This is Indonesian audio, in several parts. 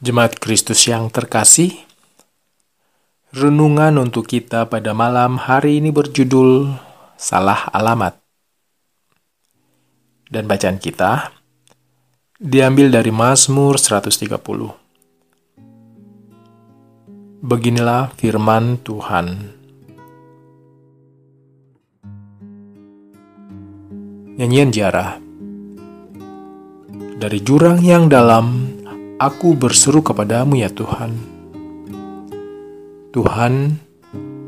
Jemaat Kristus yang terkasih, renungan untuk kita pada malam hari ini berjudul Salah Alamat. Dan bacaan kita diambil dari Mazmur 130. Beginilah firman Tuhan. Nyanyian Jarah Dari jurang yang dalam Aku berseru kepadamu ya Tuhan. Tuhan,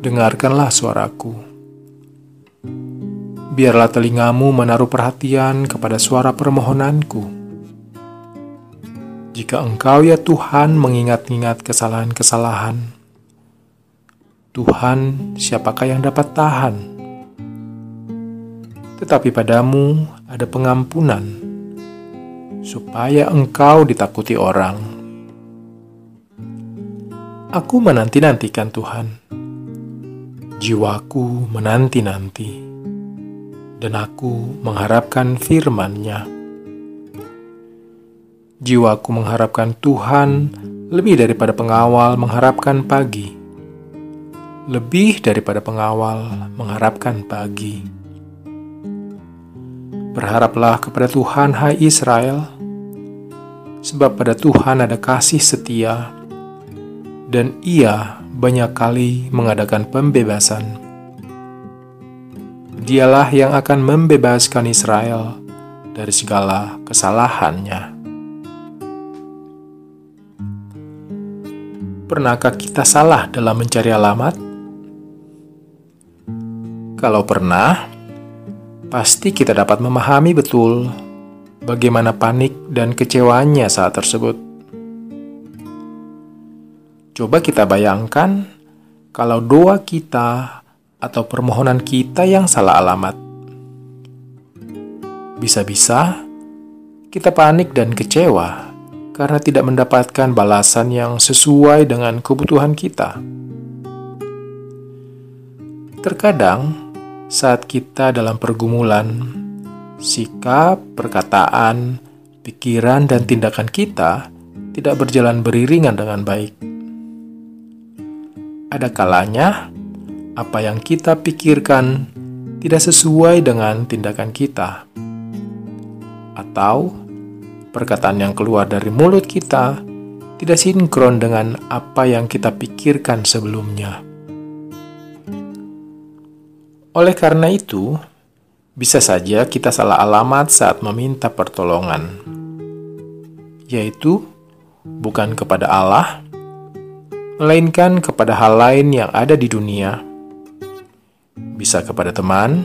dengarkanlah suaraku. Biarlah telingamu menaruh perhatian kepada suara permohonanku. Jika engkau ya Tuhan mengingat-ingat kesalahan-kesalahan, Tuhan, siapakah yang dapat tahan? Tetapi padamu ada pengampunan supaya engkau ditakuti orang. Aku menanti-nantikan Tuhan. Jiwaku menanti-nanti, dan aku mengharapkan firman-Nya. Jiwaku mengharapkan Tuhan lebih daripada pengawal mengharapkan pagi. Lebih daripada pengawal mengharapkan pagi. Berharaplah kepada Tuhan, hai Israel, sebab pada Tuhan ada kasih setia, dan Ia banyak kali mengadakan pembebasan. Dialah yang akan membebaskan Israel dari segala kesalahannya. Pernahkah kita salah dalam mencari alamat? Kalau pernah, pasti kita dapat memahami betul bagaimana panik dan kecewanya saat tersebut. Coba kita bayangkan kalau doa kita atau permohonan kita yang salah alamat. Bisa-bisa kita panik dan kecewa karena tidak mendapatkan balasan yang sesuai dengan kebutuhan kita. Terkadang, saat kita dalam pergumulan, sikap, perkataan, pikiran, dan tindakan kita tidak berjalan beriringan dengan baik. Ada kalanya apa yang kita pikirkan tidak sesuai dengan tindakan kita, atau perkataan yang keluar dari mulut kita tidak sinkron dengan apa yang kita pikirkan sebelumnya. Oleh karena itu, bisa saja kita salah alamat saat meminta pertolongan, yaitu bukan kepada Allah, melainkan kepada hal lain yang ada di dunia. Bisa kepada teman,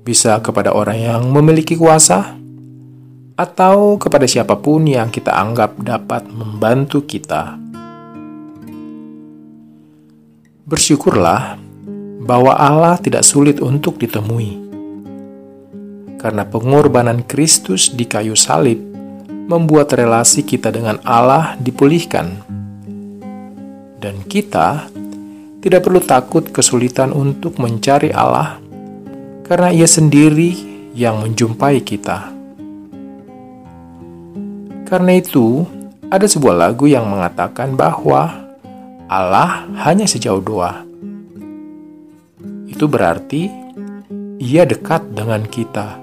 bisa kepada orang yang memiliki kuasa, atau kepada siapa pun yang kita anggap dapat membantu kita. Bersyukurlah bahwa Allah tidak sulit untuk ditemui. Karena pengorbanan Kristus di kayu salib membuat relasi kita dengan Allah dipulihkan. Dan kita tidak perlu takut kesulitan untuk mencari Allah karena Ia sendiri yang menjumpai kita. Karena itu, ada sebuah lagu yang mengatakan bahwa Allah hanya sejauh doa itu berarti ia dekat dengan kita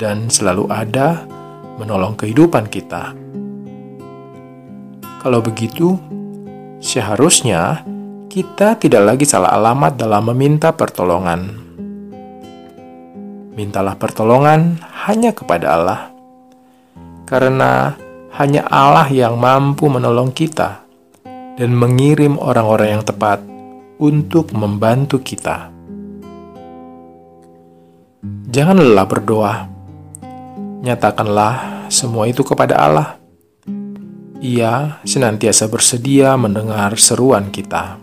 dan selalu ada menolong kehidupan kita. Kalau begitu, seharusnya kita tidak lagi salah alamat dalam meminta pertolongan. Mintalah pertolongan hanya kepada Allah, karena hanya Allah yang mampu menolong kita dan mengirim orang-orang yang tepat untuk membantu kita. Jangan lelah berdoa. Nyatakanlah semua itu kepada Allah. Ia senantiasa bersedia mendengar seruan kita.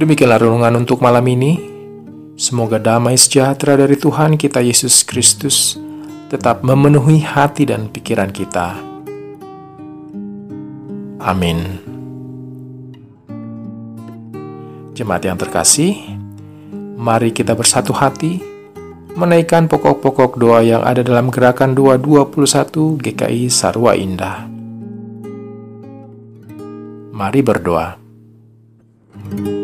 Demikianlah renungan untuk malam ini. Semoga damai sejahtera dari Tuhan kita Yesus Kristus tetap memenuhi hati dan pikiran kita. Amin. Jemaat yang terkasih, mari kita bersatu hati, menaikkan pokok-pokok doa yang ada dalam gerakan 221 GKI Sarwa Indah. Mari berdoa. thank you